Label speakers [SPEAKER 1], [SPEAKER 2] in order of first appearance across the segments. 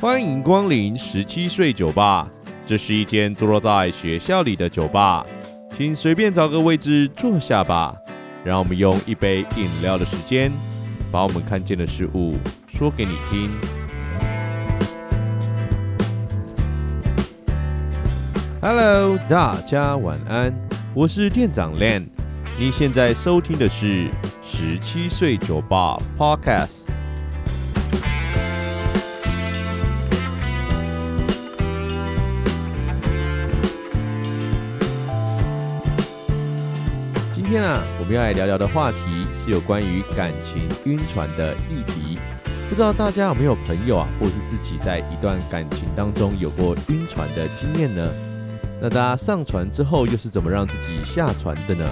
[SPEAKER 1] 欢迎光临十七岁酒吧，这是一间坐落在学校里的酒吧，请随便找个位置坐下吧。让我们用一杯饮料的时间，把我们看见的事物说给你听。Hello，大家晚安，我是店长 Len。你现在收听的是十七岁酒吧 Podcast。今天啊，我们要来聊聊的话题是有关于感情晕船的议题。不知道大家有没有朋友啊，或是自己在一段感情当中有过晕船的经验呢？那大家上船之后又是怎么让自己下船的呢？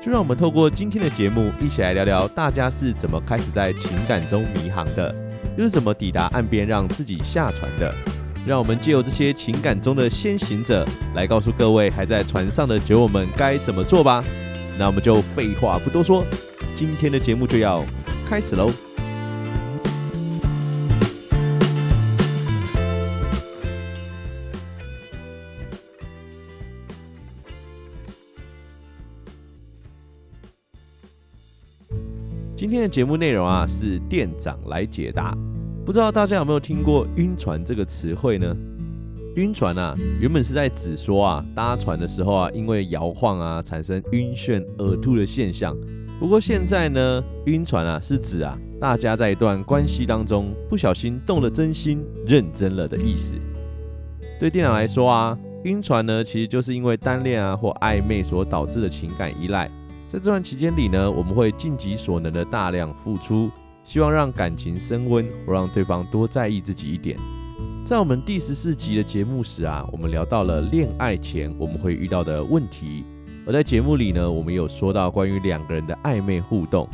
[SPEAKER 1] 就让我们透过今天的节目，一起来聊聊大家是怎么开始在情感中迷航的，又是怎么抵达岸边让自己下船的。让我们借由这些情感中的先行者，来告诉各位还在船上的酒友们该怎么做吧。那我们就废话不多说，今天的节目就要开始喽。今天的节目内容啊，是店长来解答。不知道大家有没有听过“晕船”这个词汇呢？晕船啊，原本是在指说啊，搭船的时候啊，因为摇晃啊，产生晕眩、呕吐的现象。不过现在呢，晕船啊，是指啊，大家在一段关系当中不小心动了真心、认真了的意思。对店长来说啊，晕船呢，其实就是因为单恋啊或暧昧所导致的情感依赖。在这段期间里呢，我们会尽己所能的大量付出，希望让感情升温，或让对方多在意自己一点。在我们第十四集的节目时啊，我们聊到了恋爱前我们会遇到的问题。而在节目里呢，我们有说到关于两个人的暧昧互动。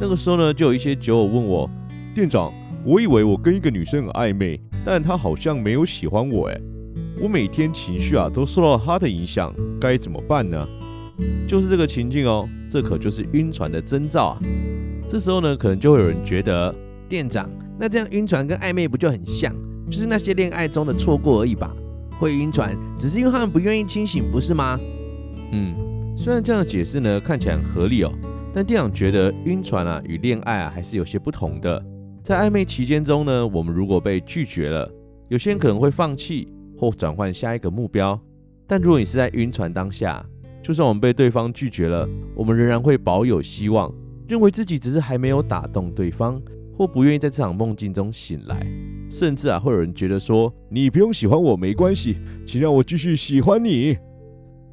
[SPEAKER 1] 那个时候呢，就有一些酒友问我，店长，我以为我跟一个女生很暧昧，但她好像没有喜欢我，诶，我每天情绪啊都受到她的影响，该怎么办呢？就是这个情境哦，这可就是晕船的征兆啊。这时候呢，可能就会有人觉得，店长，那这样晕船跟暧昧不就很像？就是那些恋爱中的错过而已吧，会晕船只是因为他们不愿意清醒，不是吗？嗯，虽然这样的解释呢看起来很合理哦，但店长觉得晕船啊与恋爱啊还是有些不同的。在暧昧期间中呢，我们如果被拒绝了，有些人可能会放弃或转换下一个目标。但如果你是在晕船当下，就算我们被对方拒绝了，我们仍然会保有希望，认为自己只是还没有打动对方。或不愿意在这场梦境中醒来，甚至啊，会有人觉得说：“你不用喜欢我没关系，请让我继续喜欢你。”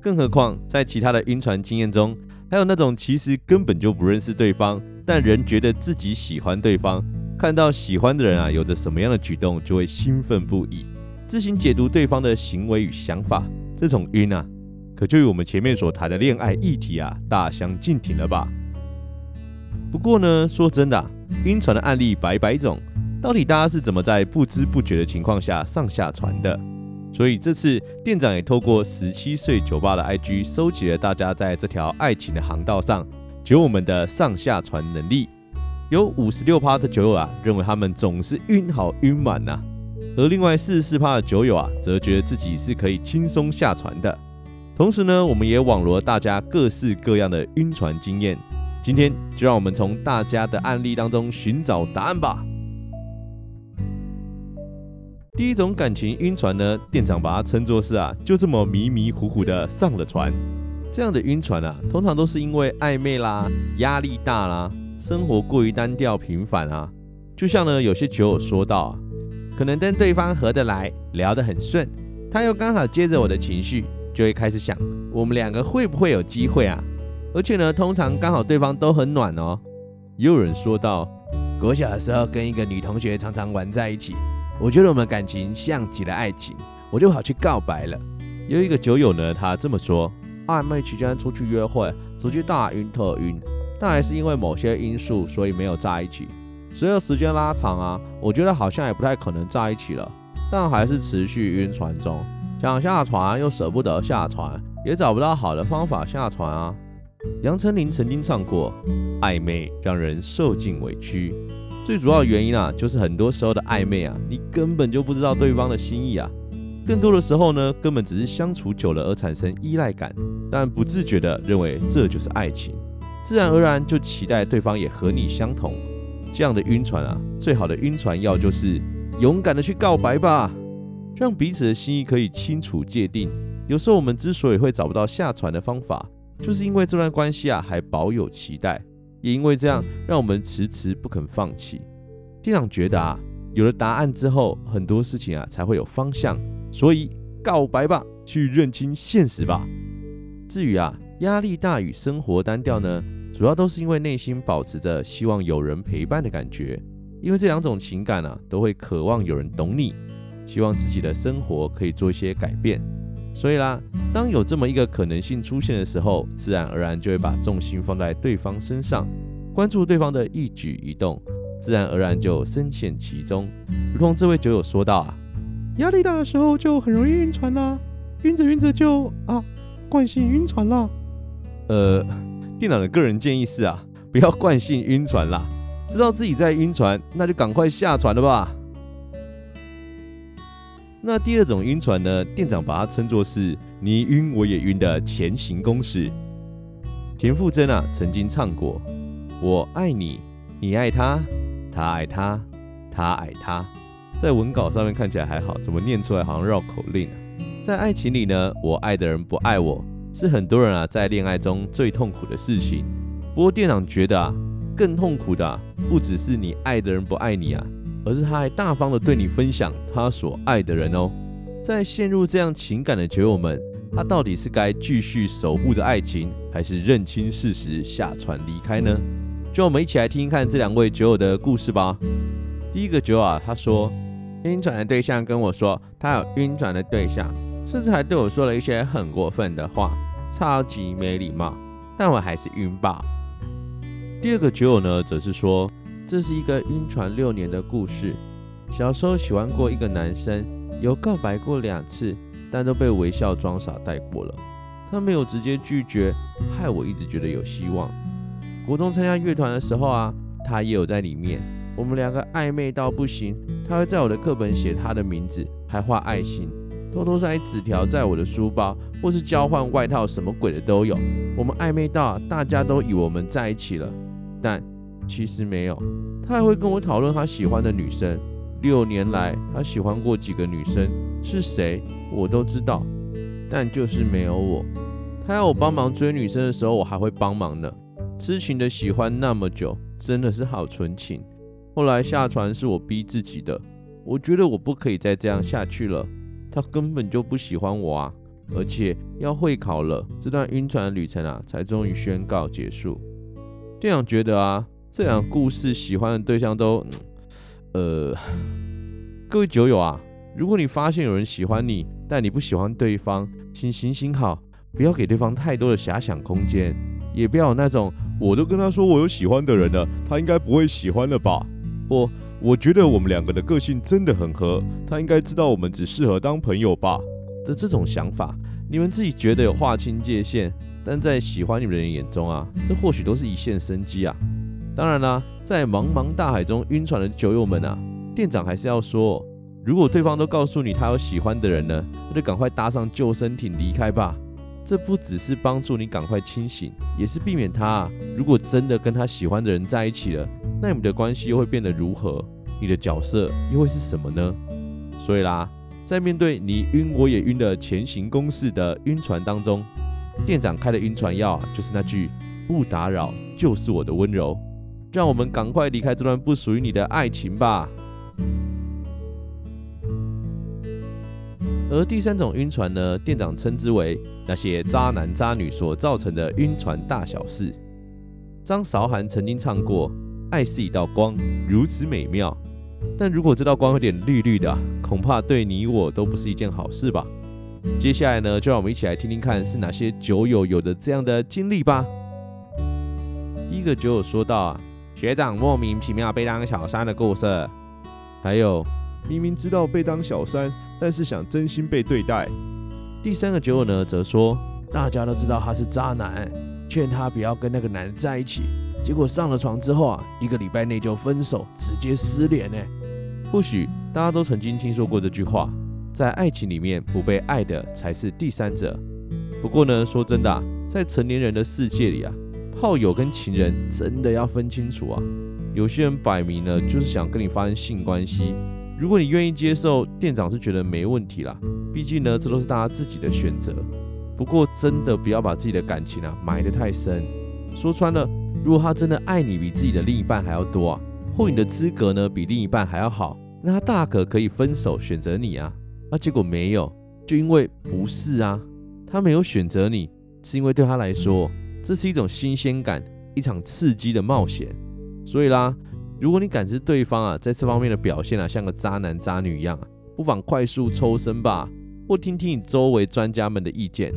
[SPEAKER 1] 更何况，在其他的晕船经验中，还有那种其实根本就不认识对方，但仍觉得自己喜欢对方，看到喜欢的人啊有着什么样的举动，就会兴奋不已，自行解读对方的行为与想法。这种晕啊，可就与我们前面所谈的恋爱议题啊大相径庭了吧？不过呢，说真的。晕船的案例百百种，到底大家是怎么在不知不觉的情况下上下船的？所以这次店长也透过十七岁酒吧的 IG 收集了大家在这条爱情的航道上酒友们的上下船能力。有五十六趴的酒友啊，认为他们总是晕好晕满呐，而另外四十四趴的酒友啊，则觉得自己是可以轻松下船的。同时呢，我们也网罗大家各式各样的晕船经验。今天就让我们从大家的案例当中寻找答案吧。第一种感情晕船呢，店长把它称作是啊，就这么迷迷糊糊的上了船。这样的晕船啊，通常都是因为暧昧啦、压力大啦、生活过于单调平凡啊。就像呢，有些酒友说到啊，可能跟对方合得来，聊得很顺，他又刚好接着我的情绪，就会开始想，我们两个会不会有机会啊？而且呢，通常刚好对方都很暖哦。也有人说到，国小的时候跟一个女同学常常玩在一起，我觉得我们感情像极了爱情，我就跑去告白了。有一个酒友呢，他这么说：暧昧期间出去约会，直接大晕特晕，但还是因为某些因素，所以没有在一起。随着时间拉长啊，我觉得好像也不太可能在一起了，但还是持续晕船中，想下船又舍不得下船。也找不到好的方法下船啊。杨丞琳曾经唱过：“暧昧让人受尽委屈。”最主要的原因啊，就是很多时候的暧昧啊，你根本就不知道对方的心意啊。更多的时候呢，根本只是相处久了而产生依赖感，但不自觉的认为这就是爱情，自然而然就期待对方也和你相同。这样的晕船啊，最好的晕船药就是勇敢的去告白吧，让彼此的心意可以清楚界定。有时候我们之所以会找不到下船的方法，就是因为这段关系啊还保有期待。也因为这样，让我们迟迟不肯放弃。店长觉得啊，有了答案之后，很多事情啊才会有方向。所以告白吧，去认清现实吧。至于啊，压力大与生活单调呢，主要都是因为内心保持着希望有人陪伴的感觉。因为这两种情感啊，都会渴望有人懂你，希望自己的生活可以做一些改变。所以啦，当有这么一个可能性出现的时候，自然而然就会把重心放在对方身上，关注对方的一举一动，自然而然就深陷其中。如同这位酒友说道啊，压力大的时候就很容易晕船啦，晕着晕着就啊，惯性晕船啦。呃，店长的个人建议是啊，不要惯性晕船啦，知道自己在晕船，那就赶快下船了吧。那第二种晕船呢？店长把它称作是“你晕我也晕”的前行公式。田馥甄啊曾经唱过：“我爱你，你爱他，他爱他，他爱他。”在文稿上面看起来还好，怎么念出来好像绕口令啊？在爱情里呢，我爱的人不爱我，是很多人啊在恋爱中最痛苦的事情。不过店长觉得啊，更痛苦的，不只是你爱的人不爱你啊。而是他还大方的对你分享他所爱的人哦，在陷入这样情感的酒友们，他到底是该继续守护着爱情，还是认清事实下船离开呢？就我们一起来听听看这两位酒友的故事吧。第一个酒友啊，他说晕船的对象跟我说他有晕船的对象，甚至还对我说了一些很过分的话，超级没礼貌，但我还是晕吧。第二个酒友呢，则是说。这是一个晕船六年的故事。小时候喜欢过一个男生，有告白过两次，但都被微笑装傻带过了。他没有直接拒绝，害我一直觉得有希望。国中参加乐团的时候啊，他也有在里面。我们两个暧昧到不行，他会在我的课本写他的名字，还画爱心，偷偷塞纸条在我的书包，或是交换外套，什么鬼的都有。我们暧昧到大家都以为我们在一起了，但。其实没有，他还会跟我讨论他喜欢的女生。六年来，他喜欢过几个女生，是谁我都知道，但就是没有我。他要我帮忙追女生的时候，我还会帮忙呢。痴情的喜欢那么久，真的是好纯情。后来下船是我逼自己的，我觉得我不可以再这样下去了。他根本就不喜欢我啊，而且要会考了，这段晕船的旅程啊，才终于宣告结束。店长觉得啊。这两个故事喜欢的对象都，呃，各位酒友啊，如果你发现有人喜欢你，但你不喜欢对方，请行行好，不要给对方太多的遐想空间，也不要有那种我都跟他说我有喜欢的人了，他应该不会喜欢了吧？不我觉得我们两个的个性真的很合，他应该知道我们只适合当朋友吧的这种想法，你们自己觉得有划清界限，但在喜欢你们的人眼中啊，这或许都是一线生机啊。当然啦，在茫茫大海中晕船的酒友们啊，店长还是要说，如果对方都告诉你他有喜欢的人呢，那就赶快搭上救生艇离开吧。这不只是帮助你赶快清醒，也是避免他啊，如果真的跟他喜欢的人在一起了，那你们的关系又会变得如何？你的角色又会是什么呢？所以啦，在面对你晕我也晕的前行公式的晕船当中，店长开的晕船药，就是那句不打扰就是我的温柔。让我们赶快离开这段不属于你的爱情吧。而第三种晕船呢，店长称之为那些渣男渣女所造成的晕船大小事。张韶涵曾经唱过：“爱是一道光，如此美妙。但如果这道光有点绿绿的，恐怕对你我都不是一件好事吧。”接下来呢，就让我们一起来听听看是哪些酒友有着这样的经历吧。第一个酒友说到啊。学长莫名其妙被当小三的故事，还有明明知道被当小三，但是想真心被对待。第三个酒友呢，则说
[SPEAKER 2] 大家都知道他是渣男，劝他不要跟那个男人在一起。结果上了床之后啊，一个礼拜内就分手，直接失联呢。
[SPEAKER 1] 或许大家都曾经听说过这句话，在爱情里面，不被爱的才是第三者。不过呢，说真的，在成年人的世界里啊，炮友跟情人真的要分清楚啊。有些人摆明了就是想跟你发生性关系，如果你愿意接受，店长是觉得没问题啦。毕竟呢，这都是大家自己的选择。不过真的不要把自己的感情啊埋得太深。说穿了。如果他真的爱你比自己的另一半还要多啊，或你的资格呢比另一半还要好，那他大可可以分手选择你啊。那结果没有，就因为不是啊，他没有选择你，是因为对他来说这是一种新鲜感，一场刺激的冒险。所以啦，如果你感知对方啊在这方面的表现啊像个渣男渣女一样，不妨快速抽身吧，或听听你周围专家们的意见。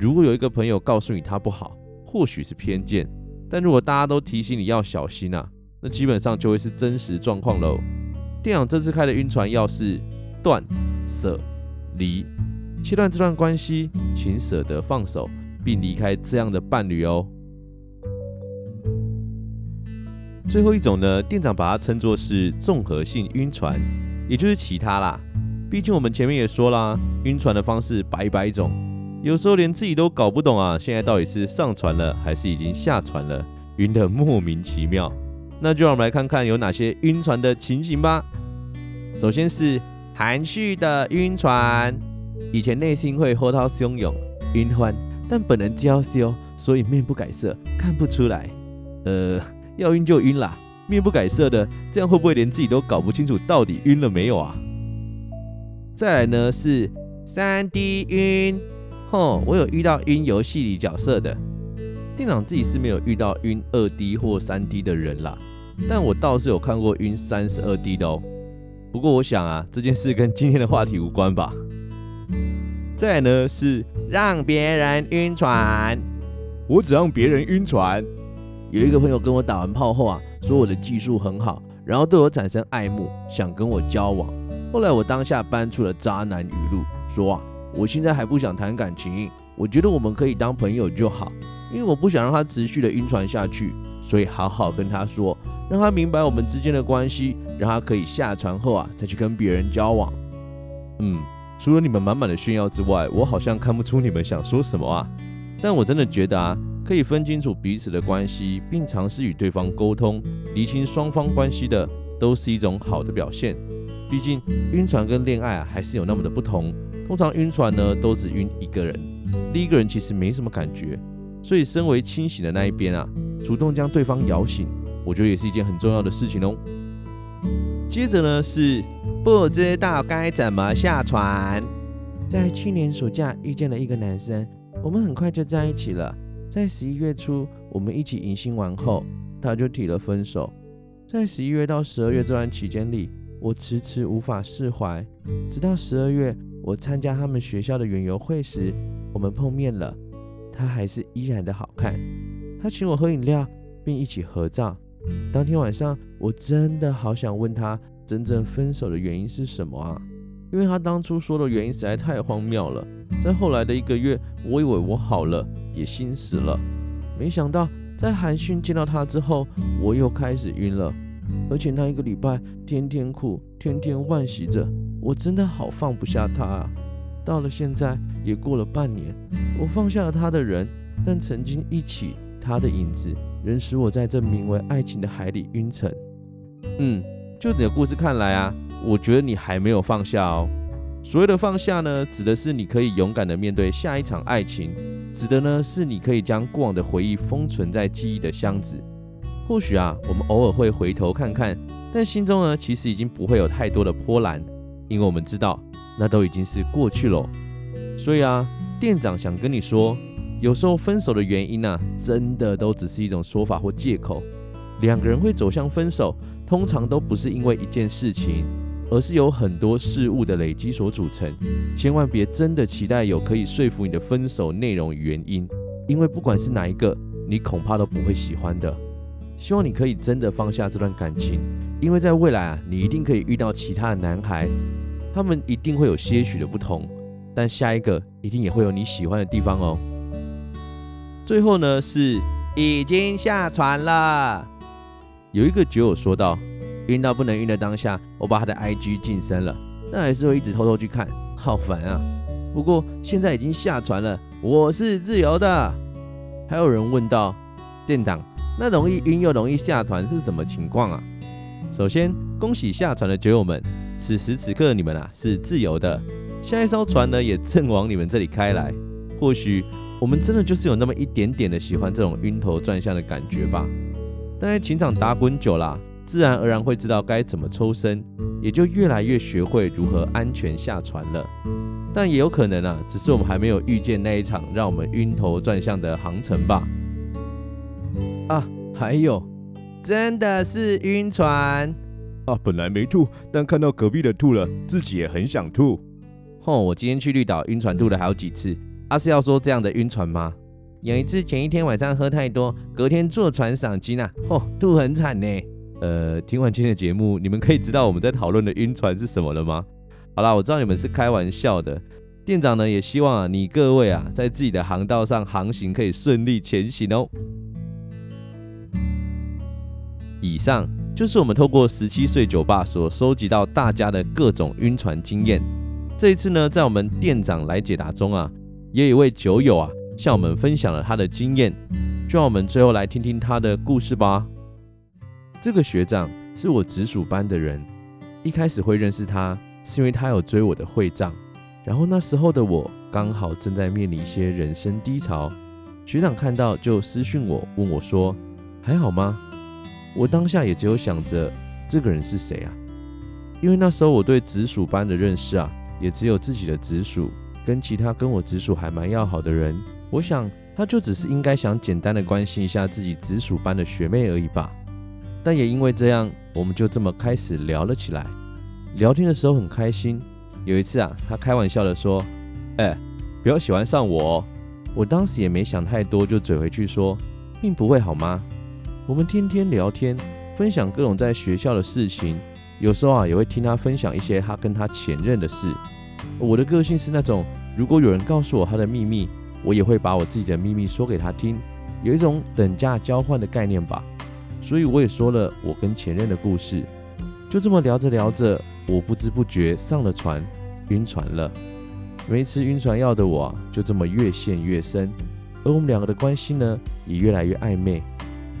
[SPEAKER 1] 如果有一个朋友告诉你他不好，或许是偏见。但如果大家都提醒你要小心啊，那基本上就会是真实状况喽。店长这次开的晕船药是断、舍、离，切断这段关系，请舍得放手，并离开这样的伴侣哦。最后一种呢，店长把它称作是综合性晕船，也就是其他啦。毕竟我们前面也说啦，晕船的方式百百种。有时候连自己都搞不懂啊，现在到底是上船了还是已经下船了，晕得莫名其妙。那就让我们来看看有哪些晕船的情形吧。首先是含蓄的晕船，以前内心会波涛汹涌、晕欢，但本人娇羞，所以面不改色，看不出来。呃，要晕就晕啦，面不改色的，这样会不会连自己都搞不清楚到底晕了没有啊？再来呢是三 D 晕。哦，我有遇到晕游戏里角色的，店长自己是没有遇到晕二 D 或三 D 的人啦，但我倒是有看过晕三十二 D 的哦。不过我想啊，这件事跟今天的话题无关吧。再呢是让别人晕船，我只让别人晕船。
[SPEAKER 2] 有一个朋友跟我打完炮后啊，说我的技术很好，然后对我产生爱慕，想跟我交往。后来我当下搬出了渣男语录，说啊。我现在还不想谈感情，我觉得我们可以当朋友就好，因为我不想让他持续的晕船下去，所以好好跟他说，让他明白我们之间的关系，让他可以下船后啊再去跟别人交往。嗯，除了你们满满的炫耀之外，我好像看不出你们想说什么啊。但我真的觉得啊，可以分清楚彼此的关系，并尝试与对方沟通，厘清双方关系的，都是一种好的表现。毕竟晕船跟恋爱啊还是有那么的不同。通常晕船呢都只晕一个人，另一个人其实没什么感觉。所以身为清醒的那一边啊，主动将对方摇醒，我觉得也是一件很重要的事情哦。接着呢是不知道该怎么下船。在去年暑假遇见了一个男生，我们很快就在一起了。在十一月初我们一起迎新完后，他就提了分手。在十一月到十二月这段期间里。我迟迟无法释怀，直到十二月，我参加他们学校的园游会时，我们碰面了。他还是依然的好看。他请我喝饮料，并一起合照。当天晚上，我真的好想问他，真正分手的原因是什么啊？因为他当初说的原因实在太荒谬了。在后来的一个月，我以为我好了，也心死了。没想到在寒训见到他之后，我又开始晕了。而且那一个礼拜，天天哭，天天惋惜着，我真的好放不下他啊！到了现在，也过了半年，我放下了他的人，但曾经一起他的影子，仍使我在这名为爱情的海里晕沉。嗯，就你的故事看来啊，我觉得你还没有放下哦。所谓的放下呢，指的是你可以勇敢的面对下一场爱情，指的呢是你可以将过往的回忆封存在记忆的箱子。或许啊，我们偶尔会回头看看，但心中呢，其实已经不会有太多的波澜，因为我们知道，那都已经是过去了。所以啊，店长想跟你说，有时候分手的原因呢、真的都只是一种说法或借口。两个人会走向分手，通常都不是因为一件事情，而是由很多事物的累积所组成。千万别真的期待有可以说服你的分手内容与原因，因为不管是哪一个，你恐怕都不会喜欢的。希望你可以真的放下这段感情，因为在未来啊，你一定可以遇到其他的男孩，他们一定会有些许的不同，但下一个一定也会有你喜欢的地方哦。
[SPEAKER 1] 最后呢是已经下船了。有一个酒友说道：“晕到不能晕的当下，我把他的 IG 晋升了，但还是会一直偷偷去看，好烦啊。不过现在已经下船了，我是自由的。”还有人问道：“店长，那容易晕又容易下船是什么情况啊？”首先，恭喜下船的酒友们，此时此刻你们啊是自由的，下一艘船呢也正往你们这里开来。或许我们真的就是有那么一点点的喜欢这种晕头转向的感觉吧。但在情场打滚久了，自然而然会知道该怎么抽身，也就越来越学会如何安全下船了。但也有可能啊，只是我们还没有遇见那一场让我们晕头转向的航程吧。
[SPEAKER 2] 啊，还有。真的是晕船
[SPEAKER 1] 啊！本来没吐，但看到隔壁的吐了，自己也很想吐。
[SPEAKER 2] 吼！我今天去绿岛晕船吐了好几次。阿、是要说这样的晕船吗？有一次前一天晚上喝太多，隔天坐船赏金啊，吼，吐很惨呢。
[SPEAKER 1] 呃，听完今天的节目，你们可以知道我们在讨论的晕船是什么了吗？好啦，我知道你们是开玩笑的。店长呢也希望啊，你各位啊，在自己的航道上航行可以顺利前行哦。以上就是我们透过十七岁酒吧所收集到大家的各种晕船经验。这一次呢，在我们店长来解答中啊，也有一位酒友啊向我们分享了他的经验，就让我们最后来听听他的故事吧。这个学长是我直属班的人，一开始会认识他是因为他有追我的会长，然后那时候的我刚好正在面临一些人生低潮，学长看到就私讯我问我说还好吗？我当下也只有想着这个人是谁啊？因为那时候我对直属班的认识啊，也只有自己的直属跟其他跟我直属还蛮要好的人。我想他就只是应该想简单的关心一下自己直属班的学妹而已吧。但也因为这样，我们就这么开始聊了起来。聊天的时候很开心。有一次啊，他开玩笑的说：“哎，不要喜欢上我哦。”我当时也没想太多，就嘴回去说：“并不会好吗？”我们天天聊天，分享各种在学校的事情，有时候啊也会听他分享一些他跟他前任的事。我的个性是那种，如果有人告诉我他的秘密，我也会把我自己的秘密说给他听，有一种等价交换的概念吧。所以我也说了我跟前任的故事。就这么聊着聊着，我不知不觉上了船，晕船了。没吃晕船药的我，就这么越陷越深，而我们两个的关系呢，也越来越暧昧。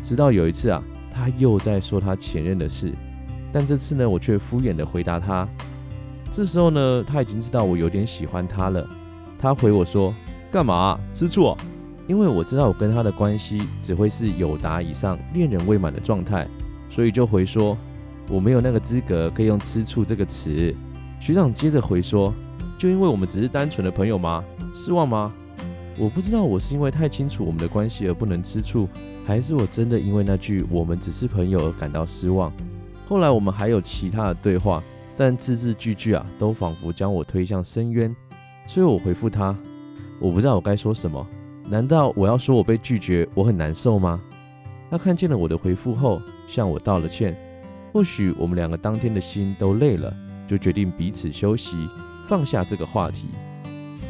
[SPEAKER 1] 直到有一次啊，他又在说他前任的事，但这次呢，我却敷衍的回答他。这时候呢，他已经知道我有点喜欢他了。他回我说：“干嘛？吃醋？”因为我知道我跟他的关系只会是友达以上、恋人未满的状态，所以就回说我没有那个资格可以用“吃醋”这个词。学长接着回说：“就因为我们只是单纯的朋友吗？失望吗？”我不知道我是因为太清楚我们的关系而不能吃醋，还是我真的因为那句“我们只是朋友”而感到失望。后来我们还有其他的对话，但字字句句啊，都仿佛将我推向深渊。所以我回复他：“我不知道我该说什么。难道我要说我被拒绝，我很难受吗？”他看见了我的回复后，向我道了歉。或许我们两个当天的心都累了，就决定彼此休息，放下这个话题。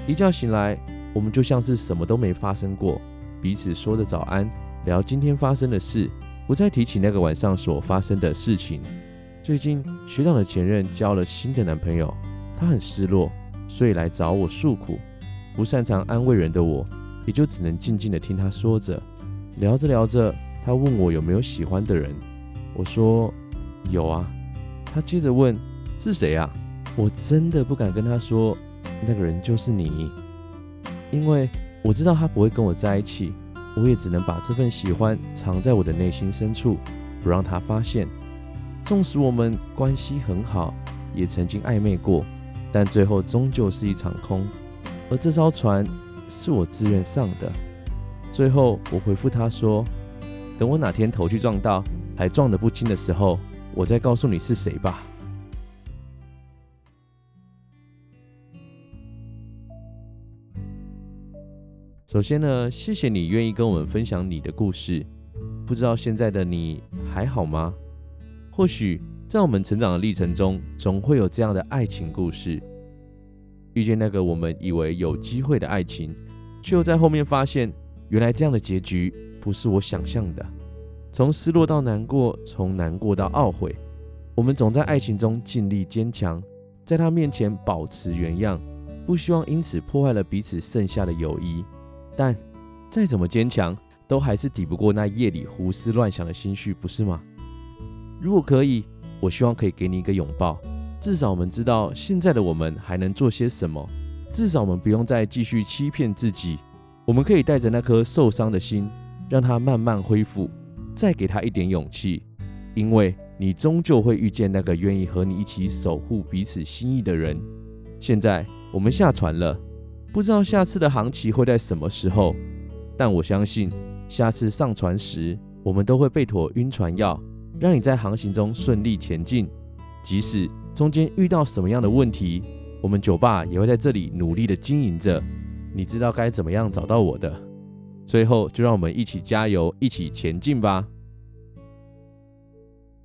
[SPEAKER 1] 一觉醒来。我们就像是什么都没发生过，彼此说着早安，聊今天发生的事，不再提起那个晚上所发生的事情。最近学长的前任交了新的男朋友，他很失落，所以来找我诉苦。不擅长安慰人的我，也就只能静静的听他说着。聊着聊着，他问我有没有喜欢的人，我说有啊。他接着问是谁啊？我真的不敢跟他说，那个人就是你。因为我知道他不会跟我在一起，我也只能把这份喜欢藏在我的内心深处，不让他发现。纵使我们关系很好，也曾经暧昧过，但最后终究是一场空。而这艘船是我自愿上的。最后我回复他说：“等我哪天头去撞到，还撞得不轻的时候，我再告诉你是谁吧。”首先呢，谢谢你愿意跟我们分享你的故事。不知道现在的你还好吗？或许在我们成长的历程中，总会有这样的爱情故事，遇见那个我们以为有机会的爱情，却又在后面发现
[SPEAKER 2] 原来这样的结局不是我想象的。从失落到难过，从难过到懊悔，我们总在爱情中尽力坚强，在他面前保持原样，不希望因此破坏了彼此剩下的友谊。但再怎么坚强，都还是抵不过那夜里胡思乱想的心绪，不是吗？如果可以，我希望可以给你一个拥抱，至少我们知道现在的我们还能做些什么，至少我们不用再继续欺骗自己，我们可以带着那颗受伤的心，让它慢慢恢复。再给他一点勇气，因为你终究会遇见那个愿意和你一起守护彼此心意的人。现在我们下船了，不知道下次的航期会在什么时候，但我相信下次上船时，我们都会备妥晕船药，让你在航行中顺利前进。即使中间遇到什么样的问题，我们酒吧也会在这里努力的经营着。你知道该怎么样找到我的。最后，就让我们一起加油，一起前进吧。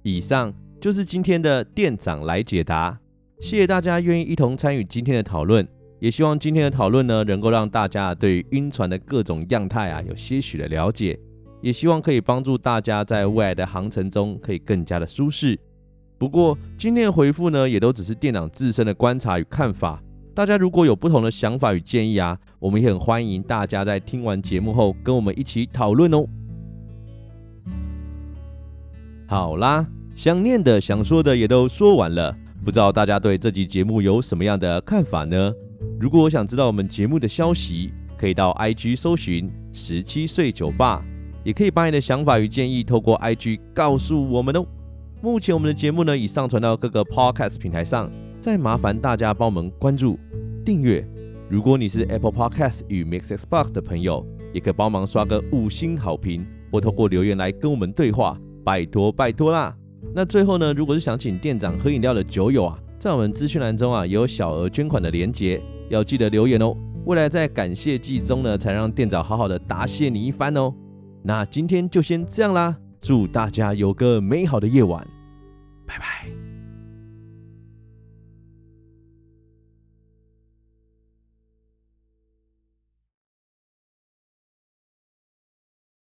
[SPEAKER 2] 以上就是今天的店长来解答，谢谢大家愿意一同参与今天的讨论，也希望今天的讨论呢，能够让大家对于晕船的各种样态啊，有些许的了解，也希望可以帮助大家在未来的航程中可以更加的舒适。不过，今天的回复呢，也都只是店长自身的观察与看法。大家如果有不同的想法与建议啊，我们也很欢迎大家在听完节目后跟我们一起讨论哦。好啦，想念的、想说的也都说完了，不知道大家对这集节目有什么样的看法呢？如果我想知道我们节目的消息，可以到 IG 搜寻十七岁酒吧，也可以把你的想法与建议透过 IG 告诉我们哦。目前我们的节目呢，已上传到各个 Podcast 平台上。再麻烦大家帮我们关注、订阅。如果你是 Apple Podcast 与 MixerBox 的朋友，也可以帮忙刷个五星好评，或透过留言来跟我们对话，拜托拜托啦！那最后呢，如果是想请店长喝饮料的酒友啊，在我们资讯栏中啊，有小额捐款的连结，要记得留言哦。未来在感谢季中呢，才让店长好好的答谢你一番哦。那今天就先这样啦祝大家有个美好的夜晚拜拜。